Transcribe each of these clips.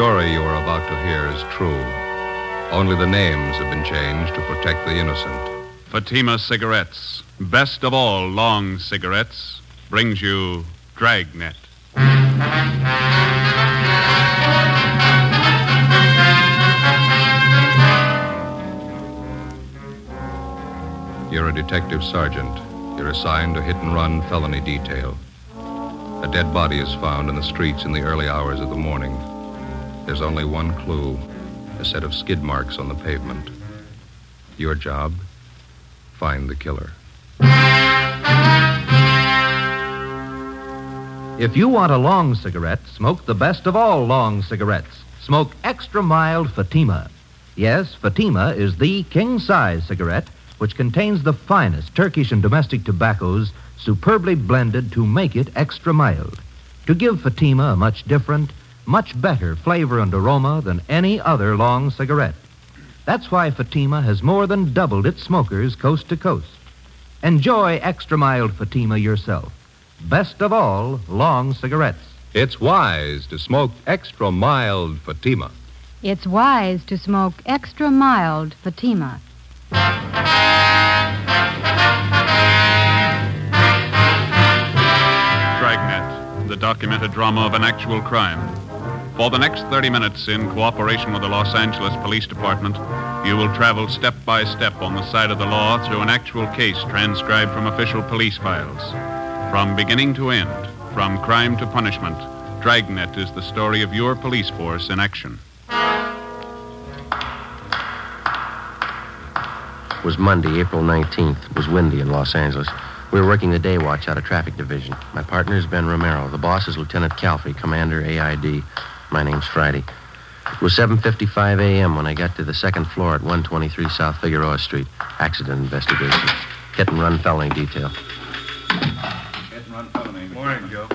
story you are about to hear is true. Only the names have been changed to protect the innocent. Fatima Cigarettes, best of all long cigarettes, brings you Dragnet. You're a detective sergeant. You're assigned to hit and run felony detail. A dead body is found in the streets in the early hours of the morning. There's only one clue a set of skid marks on the pavement. Your job? Find the killer. If you want a long cigarette, smoke the best of all long cigarettes. Smoke extra mild Fatima. Yes, Fatima is the king size cigarette which contains the finest Turkish and domestic tobaccos superbly blended to make it extra mild. To give Fatima a much different, much better flavor and aroma than any other long cigarette. That's why Fatima has more than doubled its smokers coast to coast. Enjoy extra mild Fatima yourself. Best of all, long cigarettes. It's wise to smoke extra mild Fatima. It's wise to smoke extra mild Fatima. Dragnet, the documented drama of an actual crime. For the next 30 minutes, in cooperation with the Los Angeles Police Department, you will travel step by step on the side of the law through an actual case transcribed from official police files. From beginning to end, from crime to punishment, Dragnet is the story of your police force in action. It was Monday, April 19th. It was windy in Los Angeles. We were working the day watch out of traffic division. My partner is Ben Romero. The boss is Lieutenant Calfee, Commander AID. My name's Friday. It was 7.55 a.m. when I got to the second floor at 123 South Figueroa Street. Accident investigation. Hit and run felony detail. Hit and run felony. Morning, Joe.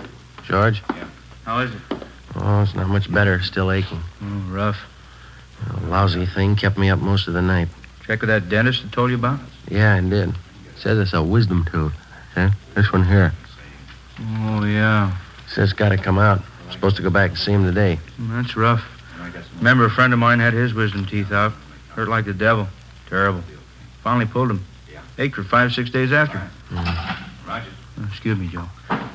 George? Yeah. How is it? Oh, it's not much better. Still aching. Oh, rough. A lousy thing kept me up most of the night. Check with that dentist I told you about? Yeah, I did. Says it's a wisdom tooth. See? This one here. Oh, yeah. Says it's got to come out. I'm supposed to go back and see him today. That's rough. Remember, a friend of mine had his wisdom teeth out. Hurt like the devil. Terrible. Finally pulled him. Ached for five, six days after. Roger. Oh, excuse me, Joe.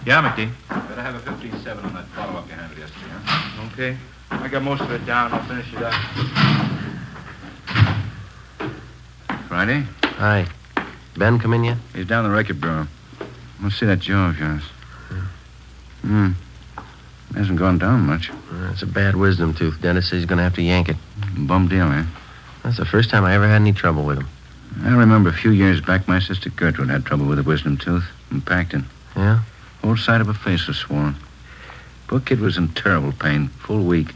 Yeah, McD. Better have a 15-7 on that follow-up you handled yesterday, huh? Okay. I got most of it down. I'll finish it up. Friday? Hi. Ben come in yet? He's down the record bureau. Let's see that jaw of yours. Hmm. Hasn't gone down much. That's a bad wisdom tooth. Dentist says he's going to have to yank it. Bum deal, eh? That's the first time I ever had any trouble with him. I remember a few years back, my sister Gertrude had trouble with a wisdom tooth in Packton. Yeah? Whole side of her face was swollen. Poor kid was in terrible pain, full week.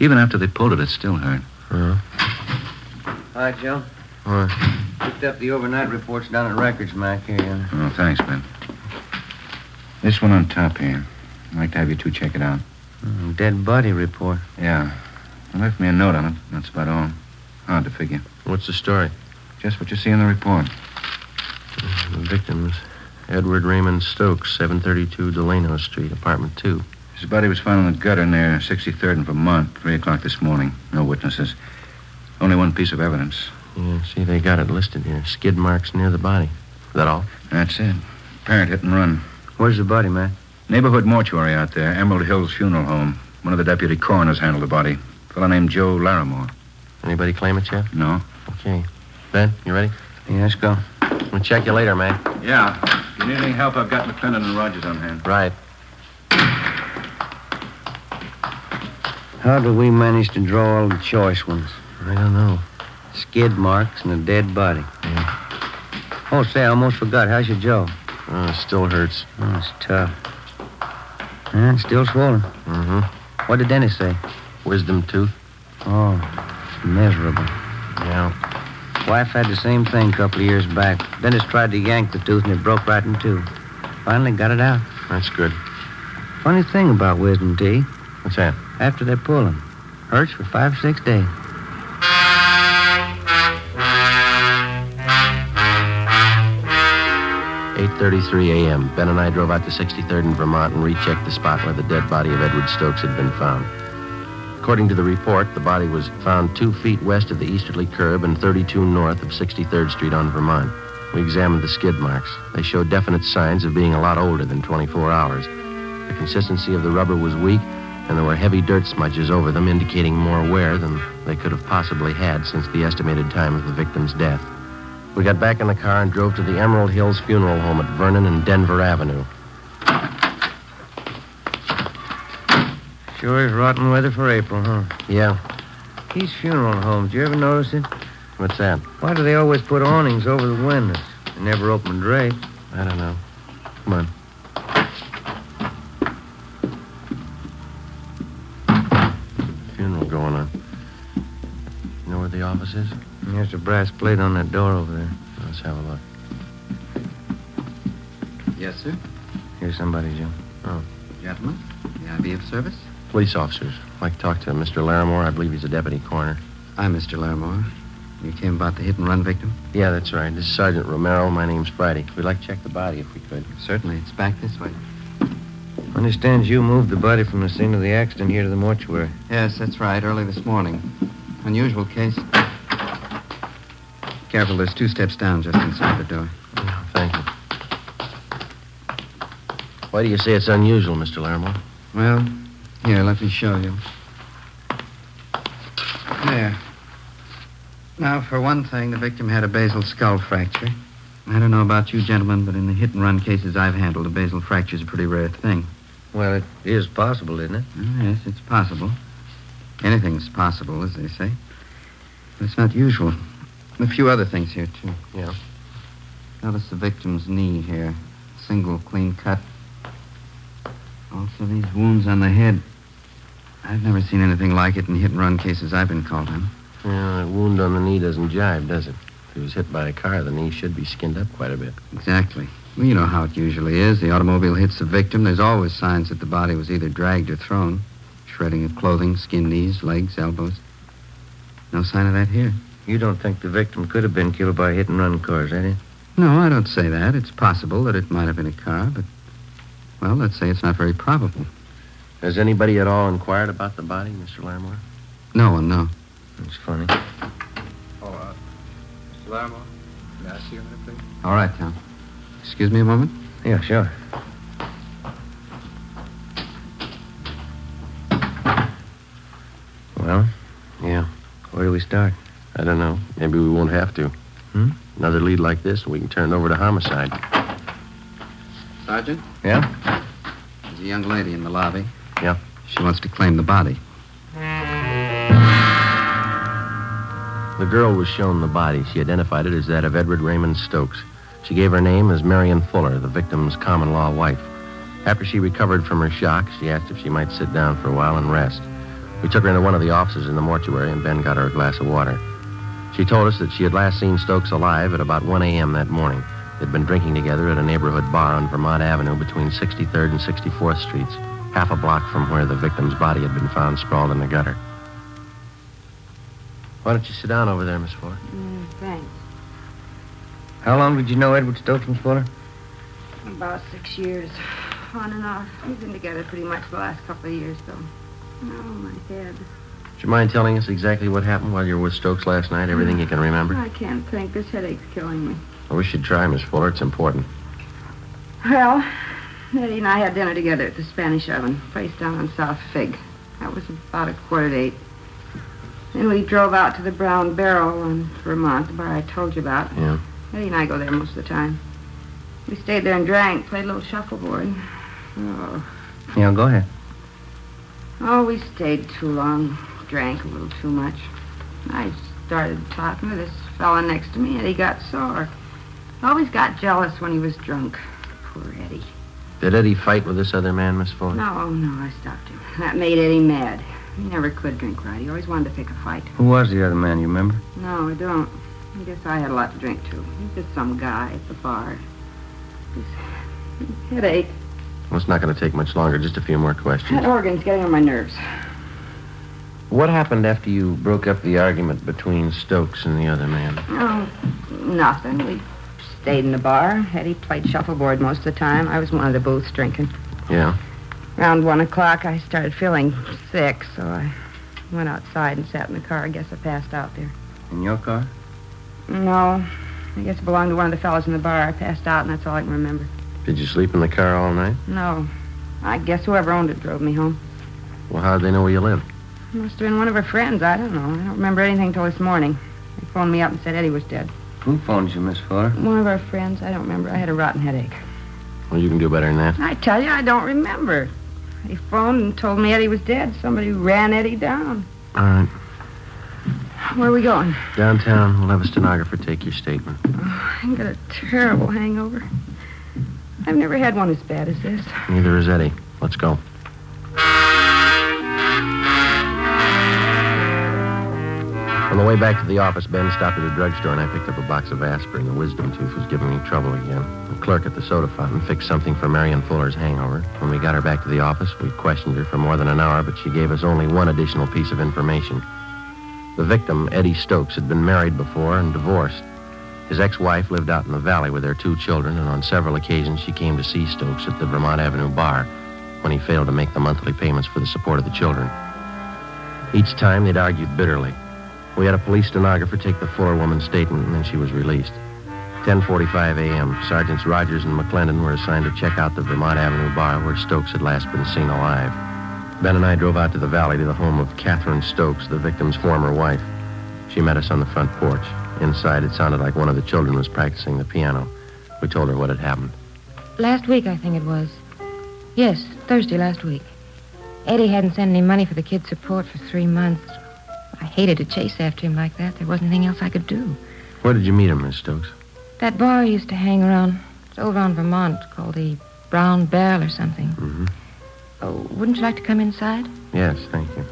Even after they pulled it, it still hurt. Uh-huh. Hi, Joe. What? Picked up the overnight reports down at Records, Mac. Here, you are. Oh, thanks, Ben. This one on top here. I'd like to have you two check it out. Mm, dead body report. Yeah. They left me a note on it. That's about all. Hard to figure. What's the story? Just what you see in the report. The victim is Edward Raymond Stokes, 732 Delano Street, apartment 2. His body was found in the gutter near 63rd and Vermont, 3 o'clock this morning. No witnesses. Only one piece of evidence. Yeah, see, they got it listed here. Skid marks near the body. Is that all? That's it. Parent hit and run. Where's the body, Mac? Neighborhood mortuary out there, Emerald Hills Funeral Home. One of the deputy coroners handled the body. A fellow named Joe Larimore. Anybody claim it yet? No? Okay. Ben, you ready? Yeah, let's go. We'll check you later, man. Yeah. If you need any help, I've got McClendon and Rogers on hand. Right. How do we manage to draw all the choice ones? I don't know. Skid marks and a dead body. Yeah. Oh, say, I almost forgot. How's your jaw? Oh, uh, it still hurts. Oh, it's tough. And still swollen. Mm-hmm. What did Dennis say? Wisdom tooth. Oh, it's miserable. Yeah. Wife had the same thing a couple of years back. Dennis tried to yank the tooth and it broke right in two. Finally got it out. That's good. Funny thing about wisdom teeth. What's that? After they pull them, hurts for five, six days. Eight thirty-three a.m. Ben and I drove out to 63rd in Vermont and rechecked the spot where the dead body of Edward Stokes had been found. According to the report, the body was found two feet west of the easterly curb and 32 north of 63rd Street on Vermont. We examined the skid marks. They showed definite signs of being a lot older than 24 hours. The consistency of the rubber was weak, and there were heavy dirt smudges over them, indicating more wear than they could have possibly had since the estimated time of the victim's death. We got back in the car and drove to the Emerald Hills Funeral Home at Vernon and Denver Avenue. Sure is rotten weather for April, huh? Yeah, These funeral homes, do you ever notice it? what's that? Why do they always put awnings over the windows? They never open drapes. I don't know. Come on. Funeral going on. You know where the office is? There's a brass plate on that door over there. Let's have a look. Yes, sir. Here's somebody, Joe. Oh. Gentlemen, may I be of service? Police officers. I'd like to talk to Mr. Larimore. I believe he's a deputy coroner. I'm Mr. Larimore. You came about the hit and run victim? Yeah, that's right. This is Sergeant Romero. My name's Friday. We'd like to check the body if we could. Certainly. It's back this way. Understands you moved the body from the scene of the accident here to the mortuary. Yes, that's right. Early this morning. Unusual case. Careful, there's two steps down just inside the door. Thank you. Why do you say it's unusual, Mr. Larimore? Well, here, let me show you. There. Now, for one thing, the victim had a basal skull fracture. I don't know about you gentlemen, but in the hit and run cases I've handled, a basal fracture is a pretty rare thing. Well, it is possible, isn't it? Oh, yes, it's possible. Anything's possible, as they say. But it's not usual. A few other things here, too. Yeah. Notice the victim's knee here. Single clean cut. Also, these wounds on the head. I've never seen anything like it in hit and run cases I've been called on. Yeah, that wound on the knee doesn't jive, does it? If he was hit by a car, the knee should be skinned up quite a bit. Exactly. Well, you know how it usually is. The automobile hits the victim. There's always signs that the body was either dragged or thrown. Shredding of clothing, skin knees, legs, elbows. No sign of that here. You don't think the victim could have been killed by hit and run cars, eh? No, I don't say that. It's possible that it might have been a car, but, well, let's say it's not very probable. Has anybody at all inquired about the body, Mr. Larimore? No one, no. That's funny. Oh, uh, Mr. Larimore, may I see you a minute, please? All right, Tom. Excuse me a moment. Yeah, sure. Well, Yeah. where do we start? I don't know. Maybe we won't have to. Hmm? Another lead like this, and we can turn it over to homicide. Sergeant? Yeah? There's a young lady in the lobby. Yeah. She wants to claim the body. The girl was shown the body. She identified it as that of Edward Raymond Stokes. She gave her name as Marion Fuller, the victim's common law wife. After she recovered from her shock, she asked if she might sit down for a while and rest. We took her into one of the offices in the mortuary, and Ben got her a glass of water. She told us that she had last seen Stokes alive at about 1 a.m. that morning. They'd been drinking together at a neighborhood bar on Vermont Avenue between 63rd and 64th Streets, half a block from where the victim's body had been found sprawled in the gutter. Why don't you sit down over there, Miss Fuller? Mm, thanks. How long did you know Edward Stokes, Miss Fuller? About six years. On and off. We've been together pretty much the last couple of years, though. Oh, my head. Would you mind telling us exactly what happened while you were with Stokes last night? Everything you can remember? I can't think. This headache's killing me. I wish you'd try, Miss Fuller. It's important. Well, Eddie and I had dinner together at the Spanish Oven, place down on South Fig. That was about a quarter to eight. Then we drove out to the Brown Barrel in Vermont, the bar I told you about. Yeah. Eddie and I go there most of the time. We stayed there and drank, played a little shuffleboard. Oh, Yeah, go ahead. oh, we stayed too long, drank a little too much. I started talking to this fella next to me, and he got sore. Always got jealous when he was drunk. Poor Eddie. Did Eddie fight with this other man, Miss Fuller? No, no, I stopped him. That made Eddie mad. He never could drink right. He always wanted to pick a fight. Who was the other man, you remember? No, I don't. I guess I had a lot to drink, too. He's just some guy at the bar. His headache. Well, it's not going to take much longer. Just a few more questions. That organ's getting on my nerves. What happened after you broke up the argument between Stokes and the other man? Oh, nothing. We stayed in the bar. Eddie played shuffleboard most of the time. I was one of the booths drinking. Yeah. Around one o'clock, I started feeling sick, so I Went outside and sat in the car. I guess I passed out there. In your car? No. I guess it belonged to one of the fellows in the bar. I passed out, and that's all I can remember. Did you sleep in the car all night? No. I guess whoever owned it drove me home. Well, how'd they know where you lived? Must have been one of her friends. I don't know. I don't remember anything till this morning. They phoned me up and said Eddie was dead. Who phoned you, Miss Fuller? One of our friends. I don't remember. I had a rotten headache. Well, you can do better than that. I tell you, I don't remember. He phoned and told me Eddie was dead. Somebody ran Eddie down. All right. Where are we going? Downtown, we'll have a stenographer take your statement. Oh, I've got a terrible hangover. I've never had one as bad as this. Neither has Eddie. Let's go. On the way back to the office, Ben stopped at a drugstore and I picked up a box of aspirin. The wisdom tooth was giving me trouble again. The clerk at the soda fountain fixed something for Marion Fuller's hangover. When we got her back to the office, we questioned her for more than an hour, but she gave us only one additional piece of information. The victim, Eddie Stokes, had been married before and divorced. His ex-wife lived out in the valley with their two children, and on several occasions she came to see Stokes at the Vermont Avenue bar when he failed to make the monthly payments for the support of the children. Each time they'd argued bitterly. We had a police stenographer take the Fuller woman's statement, and then she was released. 10:45 a.m. Sergeants Rogers and McClendon were assigned to check out the Vermont Avenue bar where Stokes had last been seen alive. Ben and I drove out to the valley to the home of Catherine Stokes, the victim's former wife. She met us on the front porch. Inside, it sounded like one of the children was practicing the piano. We told her what had happened. Last week, I think it was. Yes, Thursday last week. Eddie hadn't sent any money for the kid's support for three months. I hated to chase after him like that. There wasn't anything else I could do. Where did you meet him, Miss Stokes? That bar used to hang around. It's over on Vermont, called the Brown Bell or something. Mm-hmm. Oh, wouldn't you like to come inside? Yes, thank you.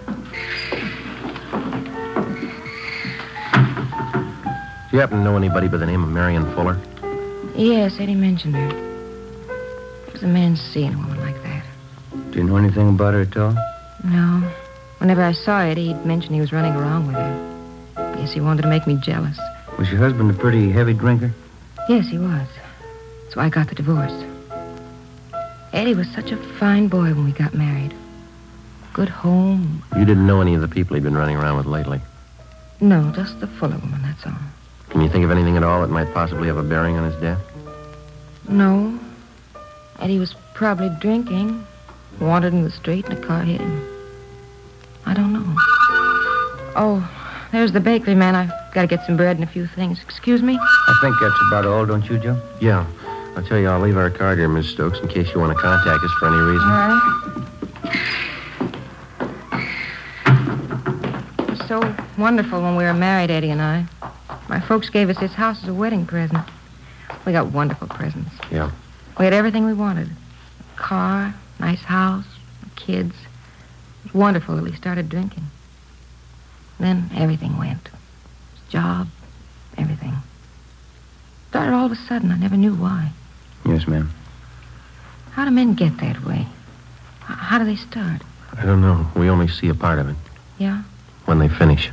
Do you happen to know anybody by the name of Marion Fuller? Yes, Eddie mentioned her. It was a man seeing a woman like that. Do you know anything about her at all? No. Whenever I saw Eddie, he'd mention he was running around with her. Guess he wanted to make me jealous. Was your husband a pretty heavy drinker? Yes, he was. So I got the divorce. Eddie was such a fine boy when we got married. Good home. You didn't know any of the people he'd been running around with lately. No, just the Fuller woman, that's all. Can you think of anything at all that might possibly have a bearing on his death? No. Eddie was probably drinking, wandered in the street, and a car hit him. I don't know. Oh, there's the bakery man. I've got to get some bread and a few things. Excuse me? I think that's about all, don't you, Joe? Yeah. I'll tell you, I'll leave our card here, Miss Stokes, in case you want to contact us for any reason. All right. It was so wonderful when we were married, Eddie and I. My folks gave us this house as a wedding present. We got wonderful presents. Yeah. We had everything we wanted. A car, nice house, kids. It was wonderful till he started drinking. Then everything went. His job, everything. Started all of a sudden. I never knew why. Yes, ma'am. How do men get that way? How do they start? I don't know. We only see a part of it Yeah? when they finish.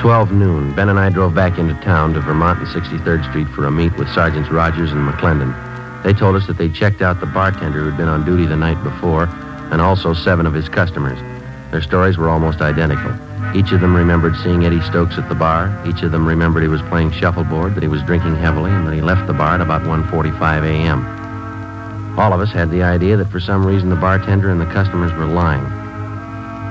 12 noon, Ben and I drove back into town to Vermont and 63rd Street for a meet with Sergeants Rogers and McClendon. They told us that they checked out the bartender who'd been on duty the night before and also seven of his customers. Their stories were almost identical. Each of them remembered seeing Eddie Stokes at the bar. Each of them remembered he was playing shuffleboard, that he was drinking heavily, and that he left the bar at about 1.45 a.m. All of us had the idea that for some reason the bartender and the customers were lying.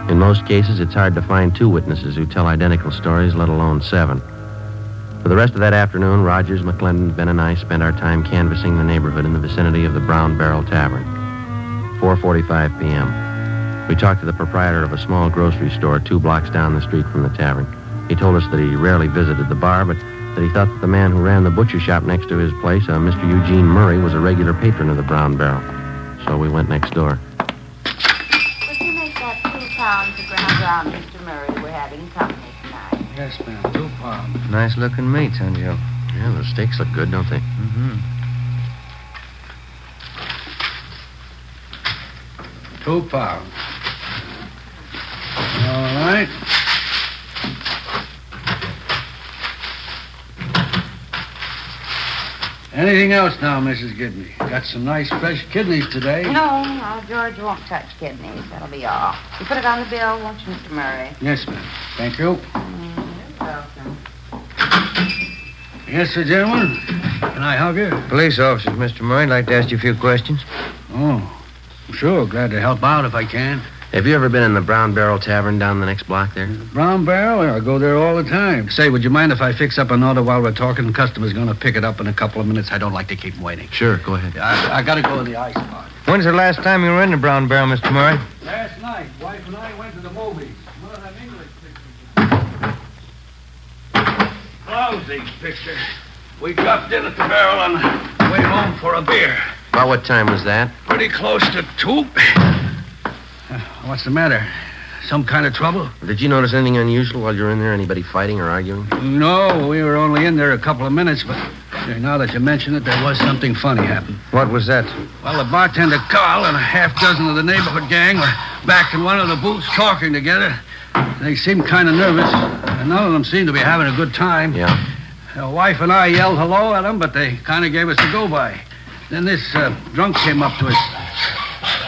In most cases, it's hard to find two witnesses who tell identical stories, let alone seven. For the rest of that afternoon, Rogers, McClendon, Ben, and I spent our time canvassing the neighborhood in the vicinity of the Brown Barrel Tavern. 4.45 p.m. We talked to the proprietor of a small grocery store two blocks down the street from the tavern. He told us that he rarely visited the bar, but that he thought that the man who ran the butcher shop next to his place, uh, a Mr. Eugene Murray, was a regular patron of the Brown Barrel. So we went next door. Would you make that two pounds of ground round, Mr. Murray? We're having company. Yes, ma'am. Two pounds. Nice looking meats, huh, Joe? Yeah, the steaks look good, don't they? Mm-hmm. Two pounds. All right. Anything else now, Mrs. Gibney? Got some nice fresh kidneys today. No, no, George won't touch kidneys. That'll be all. You put it on the bill, won't you, Mr. Murray? Yes, ma'am. Thank you. You're welcome. Yes, sir, gentlemen. Can I help you? Police officers, Mr. Murray. I'd like to ask you a few questions. Oh, sure. Glad to help out if I can. Have you ever been in the Brown Barrel Tavern down the next block there? Brown Barrel? I go there all the time. Say, would you mind if I fix up an order while we're talking? The customer's going to pick it up in a couple of minutes. I don't like to keep waiting. Sure, go ahead. I, I got to go to the ice bar. When's the last time you were in the Brown Barrel, Mr. Murray? Last night, wife and I went to the movies. One of them English pictures. Lousy picture. We dropped in at the barrel on the way home for a beer. About what time was that? Pretty close to two. Uh, What's the matter? Some kind of trouble? Did you notice anything unusual while you were in there? Anybody fighting or arguing? No, we were only in there a couple of minutes, but now that you mention it, there was something funny happen. What was that? Well, the bartender Carl and a half dozen of the neighborhood gang were back in one of the booths talking together. They seemed kind of nervous, and none of them seemed to be having a good time. Yeah. The wife and I yelled hello at them, but they kind of gave us a go by. Then this uh, drunk came up to us.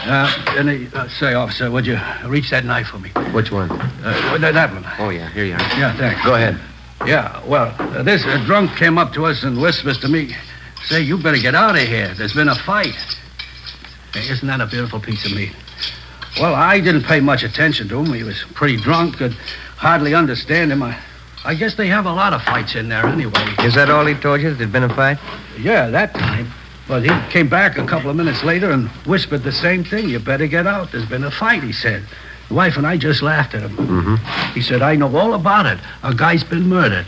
Uh, and he, uh, say, officer, would you reach that knife for me? Which one? Uh, that, that one. Oh, yeah, here you are. Yeah, thanks. Go ahead. Yeah, well, uh, this uh, drunk came up to us and whispers to me, say, you better get out of here. There's been a fight. Hey, isn't that a beautiful piece of meat? Well, I didn't pay much attention to him. He was pretty drunk, could hardly understand him. I, I guess they have a lot of fights in there anyway. Is that all he told you? There'd been a fight? Yeah, that time. But he came back a couple of minutes later and whispered the same thing. You better get out. There's been a fight, he said. The wife and I just laughed at him. Mm-hmm. He said, I know all about it. A guy's been murdered.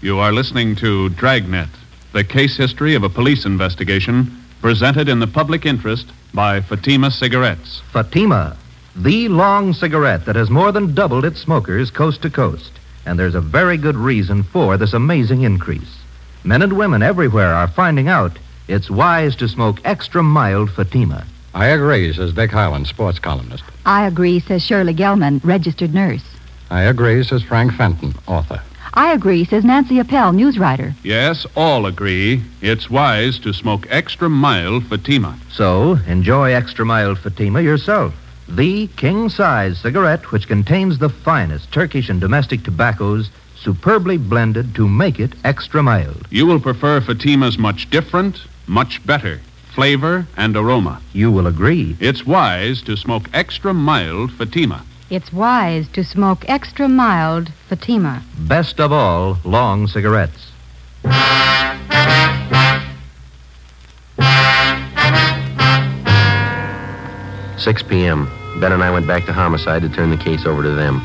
You are listening to Dragnet, the case history of a police investigation presented in the public interest by Fatima Cigarettes. Fatima, the long cigarette that has more than doubled its smokers coast to coast. And there's a very good reason for this amazing increase. Men and women everywhere are finding out it's wise to smoke extra mild Fatima. I agree, says Vic Highland, sports columnist. I agree, says Shirley Gelman, registered nurse. I agree, says Frank Fenton, author. I agree, says Nancy Appel, news writer. Yes, all agree it's wise to smoke extra mild Fatima. So, enjoy extra mild Fatima yourself. The king size cigarette which contains the finest Turkish and domestic tobaccos superbly blended to make it extra mild. You will prefer Fatima's much different, much better flavor and aroma. You will agree. It's wise to smoke extra mild Fatima. It's wise to smoke extra mild Fatima. Best of all, long cigarettes. 6 p.m. Ben and I went back to homicide to turn the case over to them.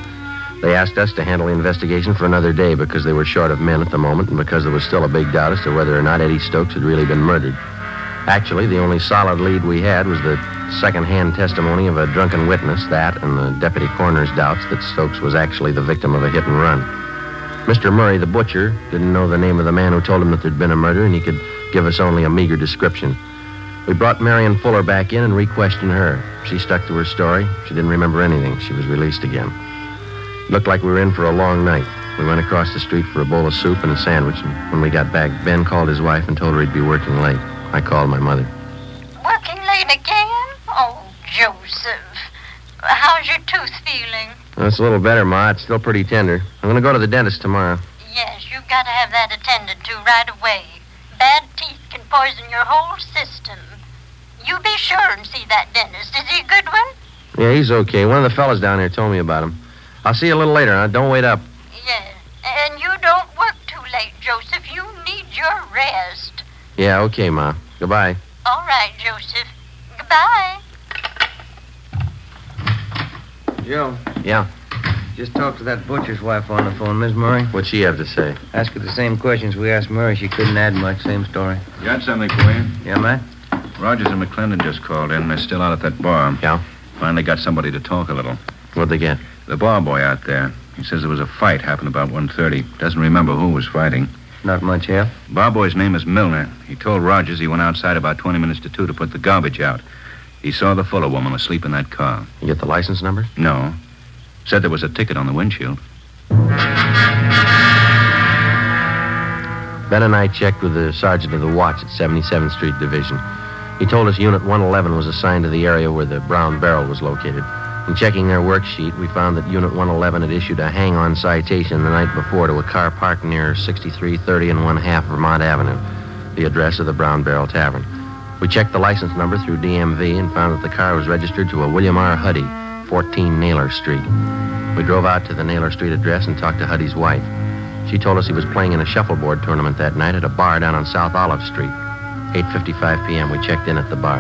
They asked us to handle the investigation for another day because they were short of men at the moment and because there was still a big doubt as to whether or not Eddie Stokes had really been murdered. Actually, the only solid lead we had was the second-hand testimony of a drunken witness, that and the deputy coroner's doubts that Stokes was actually the victim of a hit and run. Mr. Murray, the butcher, didn't know the name of the man who told him that there'd been a murder, and he could give us only a meager description. We brought Marion Fuller back in and re-questioned her. She stuck to her story. She didn't remember anything. She was released again. It Looked like we were in for a long night. We went across the street for a bowl of soup and a sandwich, and when we got back, Ben called his wife and told her he'd be working late. I called my mother. Working late again? Joseph. How's your tooth feeling? Well, it's a little better, Ma. It's still pretty tender. I'm going to go to the dentist tomorrow. Yes, you've got to have that attended to right away. Bad teeth can poison your whole system. You be sure and see that dentist. Is he a good one? Yeah, he's okay. One of the fellas down here told me about him. I'll see you a little later, huh? Don't wait up. Yes. And you don't work too late, Joseph. You need your rest. Yeah, okay, Ma. Goodbye. All right, Joseph. Goodbye. Joe, Yeah. just talk to that butcher's wife on the phone, Miss Murray. What'd she have to say? Ask her the same questions we asked Murray. She couldn't add much. Same story. Got something for you? Yeah, Matt? Rogers and McClendon just called in. They're still out at that bar. Yeah? Finally got somebody to talk a little. What'd they get? The bar boy out there. He says there was a fight happened about 1.30. Doesn't remember who was fighting. Not much help. Bar boy's name is Milner. He told Rogers he went outside about 20 minutes to 2 to put the garbage out. He saw the Fuller woman asleep in that car. You get the license number? No. Said there was a ticket on the windshield. Ben and I checked with the sergeant of the watch at 77th Street Division. He told us Unit 111 was assigned to the area where the brown barrel was located. In checking their worksheet, we found that Unit 111 had issued a hang-on citation the night before to a car parked near 6330 and one half Vermont Avenue, the address of the Brown Barrel Tavern. We checked the license number through DMV and found that the car was registered to a William R. Huddy, 14 Naylor Street. We drove out to the Naylor Street address and talked to Huddy's wife. She told us he was playing in a shuffleboard tournament that night at a bar down on South Olive Street. 8.55 p.m. We checked in at the bar.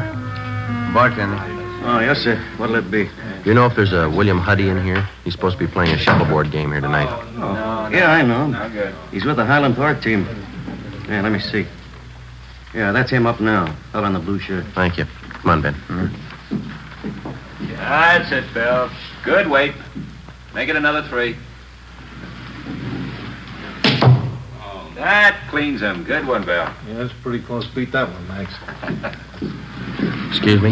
Bartender. Oh, yes, sir. What'll it be? You know if there's a William Huddy in here? He's supposed to be playing a shuffleboard game here tonight. Oh, yeah, I know. He's with the Highland Park team. Yeah, let me see. Yeah, that's him up now. Out on the blue shirt. Thank you. Come on, Ben. That's it, Bill. Good weight. Make it another three. That cleans him. Good one, Bill. Yeah, that's pretty close. Beat that one, Max. Excuse me?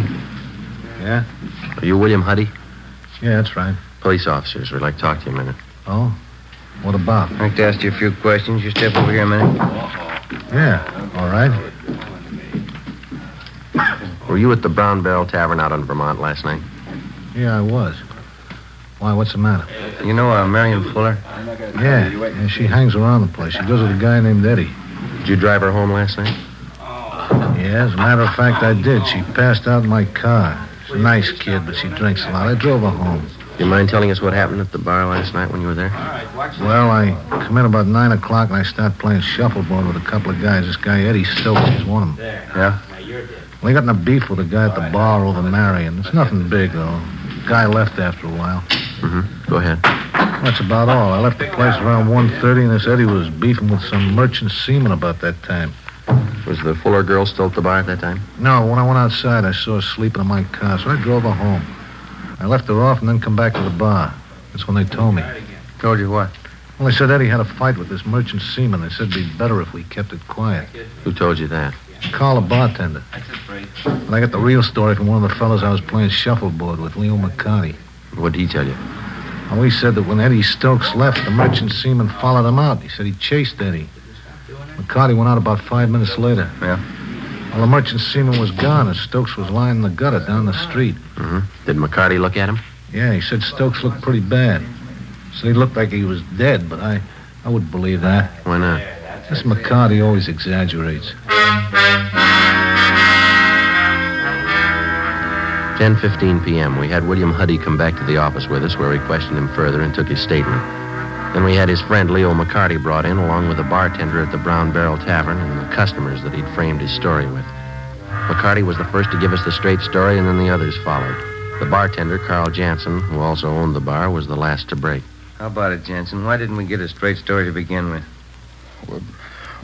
Yeah? Are you William Huddy? Yeah, that's right. Police officers. We'd like to talk to you a minute. Oh? What about? I'd like to ask you a few questions. You step over here a minute. Yeah, all right. Were you at the Brown Barrel Tavern out in Vermont last night? Yeah, I was. Why, what's the matter? You know uh, Marion Fuller? Yeah, yeah, she hangs around the place. She goes with a guy named Eddie. Did you drive her home last night? Yeah, as a matter of fact, I did. She passed out in my car. She's a nice kid, but she drinks a lot. I drove her home. Do you mind telling us what happened at the bar last night when you were there? Well, I come in about 9 o'clock and I start playing shuffleboard with a couple of guys. This guy, Eddie Stokes, is one of them. Yeah? He got in a beef with a guy at the bar over Marion. It's nothing big, though. Guy left after a while. Mm-hmm. Go ahead. That's about all. I left the place around 1.30, and this Eddie was beefing with some merchant seaman about that time. Was the Fuller girl still at the bar at that time? No, when I went outside, I saw her sleeping in my car, so I drove her home. I left her off and then come back to the bar. That's when they told me. Told you what? Well, they said Eddie had a fight with this merchant seaman. They said it'd be better if we kept it quiet. Who told you that? Call the bartender. And I got the real story from one of the fellows I was playing shuffleboard with, Leo McCarty. What did he tell you? Well, he said that when Eddie Stokes left, the merchant seaman followed him out. He said he chased Eddie. McCarty went out about five minutes later. Yeah? Well, the merchant seaman was gone, and Stokes was lying in the gutter down the street. Mm-hmm. Did McCarty look at him? Yeah, he said Stokes looked pretty bad. Said he looked like he was dead, but I, I wouldn't believe that. Why not? This McCarty always exaggerates. 10.15 p.m. We had William Huddy come back to the office with us where we questioned him further and took his statement. Then we had his friend Leo McCarty brought in along with the bartender at the Brown Barrel Tavern and the customers that he'd framed his story with. McCarty was the first to give us the straight story and then the others followed. The bartender, Carl Jansen, who also owned the bar, was the last to break. How about it, Jansen? Why didn't we get a straight story to begin with?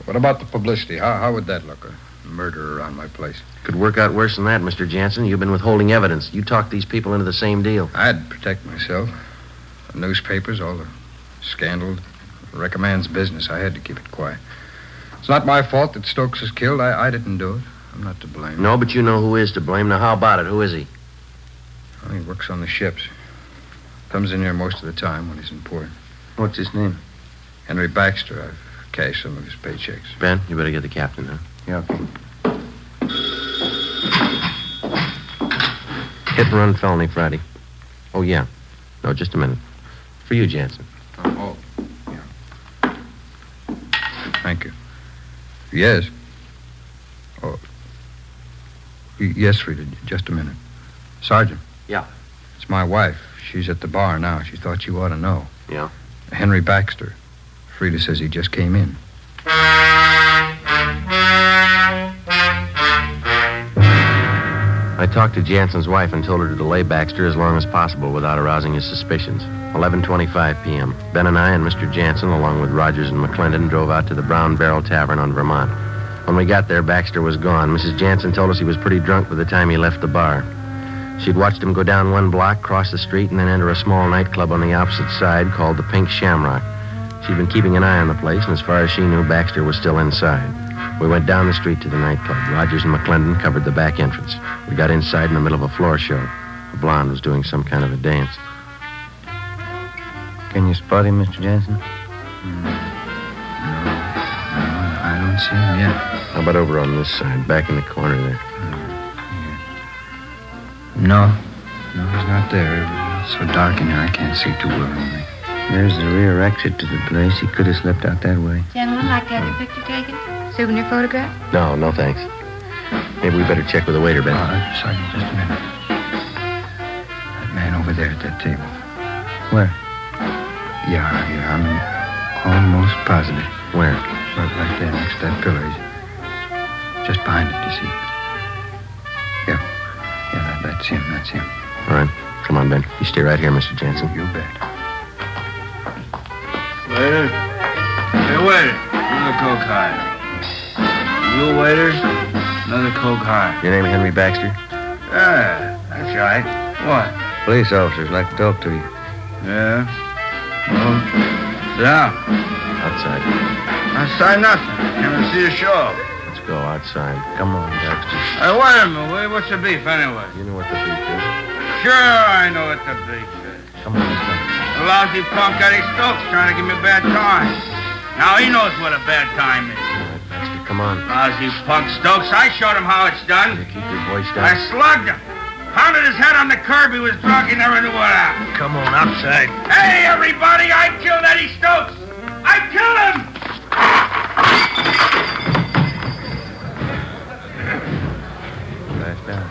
What about the publicity? How, how would that look? A murder around my place. Could work out worse than that, Mr. Jansen. You've been withholding evidence. You talked these people into the same deal. I'd protect myself. The newspapers, all the scandal, man's business. I had to keep it quiet. It's not my fault that Stokes is killed. I, I didn't do it. I'm not to blame. No, but you know who is to blame. Now, how about it? Who is he? Well, he works on the ships. Comes in here most of the time when he's in port. What's his name? Henry Baxter. I've cashed some of his paychecks. Ben, you better get the captain, huh? Yeah, okay. Hit and run felony Friday. Oh, yeah. No, just a minute. For you, Jansen. Uh, oh, yeah. Thank you. Yes. Oh. Yes, Rita, just a minute. Sergeant. Yeah. It's my wife. She's at the bar now. She thought you ought to know. Yeah? Henry Baxter. Frida says he just came in. I talked to Jansen's wife and told her to delay Baxter as long as possible without arousing his suspicions. 11:25 p.m. Ben and I and Mr. Jansen, along with Rogers and McClendon, drove out to the Brown Barrel Tavern on Vermont. When we got there, Baxter was gone. Mrs. Jansen told us he was pretty drunk by the time he left the bar. She'd watched him go down one block, cross the street, and then enter a small nightclub on the opposite side called the Pink Shamrock. She'd been keeping an eye on the place, and as far as she knew, Baxter was still inside. We went down the street to the nightclub. Rogers and McClendon covered the back entrance. We got inside in the middle of a floor show. A blonde was doing some kind of a dance. Can you spot him, Mr. Jansen? No. No, I don't see him yet. How about over on this side, back in the corner there? Oh, no. No, he's not there. It's so dark in here, I can't see too well. There's the rear exit to the place. He could have slipped out that way. Gentlemen, like to have your picture taken? Souvenir photograph? No, no thanks. Maybe we better check with the waiter, Ben. Uh, Sergeant, just a minute. That man over there at that table. Where? Yeah, yeah, I'm almost positive. Where? Right, right there, next to that pillar. He's just behind it, you see. Yeah, yeah, that, that's him, that's him. All right. Come on, Ben. You stay right here, Mr. Jansen. You bet. Waiter. Hey, waiter. Another Coke high. You waiter. Another Coke high. Your name is Henry Baxter? Yeah, that's right. What? Police officers like to talk to you. Yeah. Well, sit down. Outside. Outside nothing. To see a show. Let's go outside. Come on, Baxter. Hey, wait a minute. What's the beef anyway? You know what the beef is. Sure, I know what the beef is. Come on. The lousy punk Eddie Stokes trying to give me a bad time. Now he knows what a bad time is. Baxter, come on. Lousy punk Stokes. I showed him how it's done. Keep your voice down. I slugged him. Pounded his head on the curb. He was drunk. He never knew what happened. Come on, outside. Hey, everybody, I killed Eddie Stokes. I killed him. Fast down.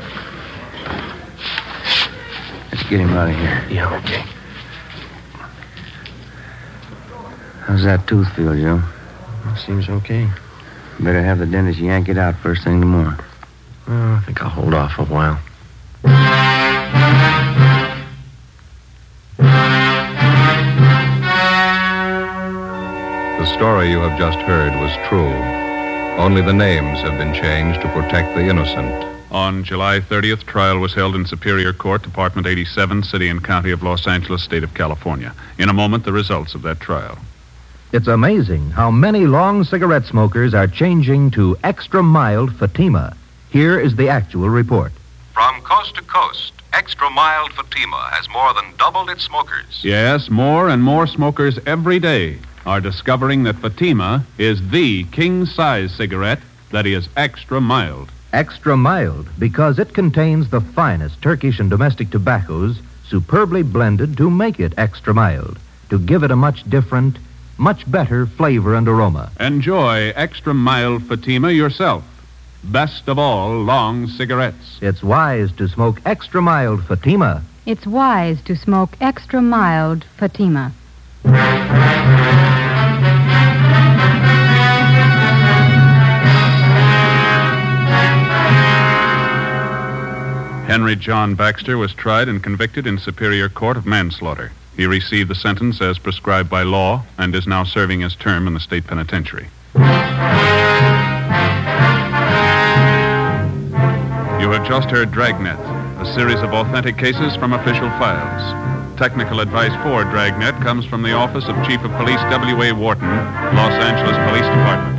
Let's get him out of here. Yeah, okay. How's that tooth feel, Joe? Seems okay. Better have the dentist yank it out first thing tomorrow. the. Well, I think I'll hold off a while. The story you have just heard was true. Only the names have been changed to protect the innocent. On July 30th, trial was held in Superior Court, Department 87, City and County of Los Angeles, State of California. In a moment, the results of that trial. It's amazing how many long cigarette smokers are changing to extra mild Fatima. Here is the actual report. From coast to coast, extra mild Fatima has more than doubled its smokers. Yes, more and more smokers every day are discovering that Fatima is the king size cigarette that is extra mild. Extra mild because it contains the finest Turkish and domestic tobaccos superbly blended to make it extra mild, to give it a much different, much better flavor and aroma. Enjoy extra mild Fatima yourself. Best of all, long cigarettes. It's wise to smoke extra mild Fatima. It's wise to smoke extra mild Fatima. Henry John Baxter was tried and convicted in Superior Court of manslaughter. He received the sentence as prescribed by law and is now serving his term in the state penitentiary. You have just heard Dragnet, a series of authentic cases from official files. Technical advice for Dragnet comes from the Office of Chief of Police W.A. Worton, Los Angeles Police Department.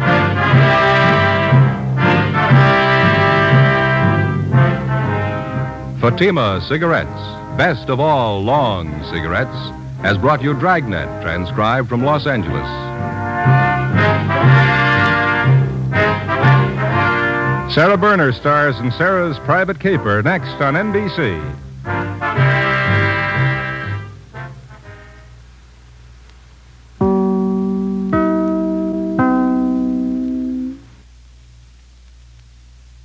Fatima Cigarettes, best of all long cigarettes, has brought you Dragnet, transcribed from Los Angeles. Sara Berner stars in Sara's Private Caper next on NBC.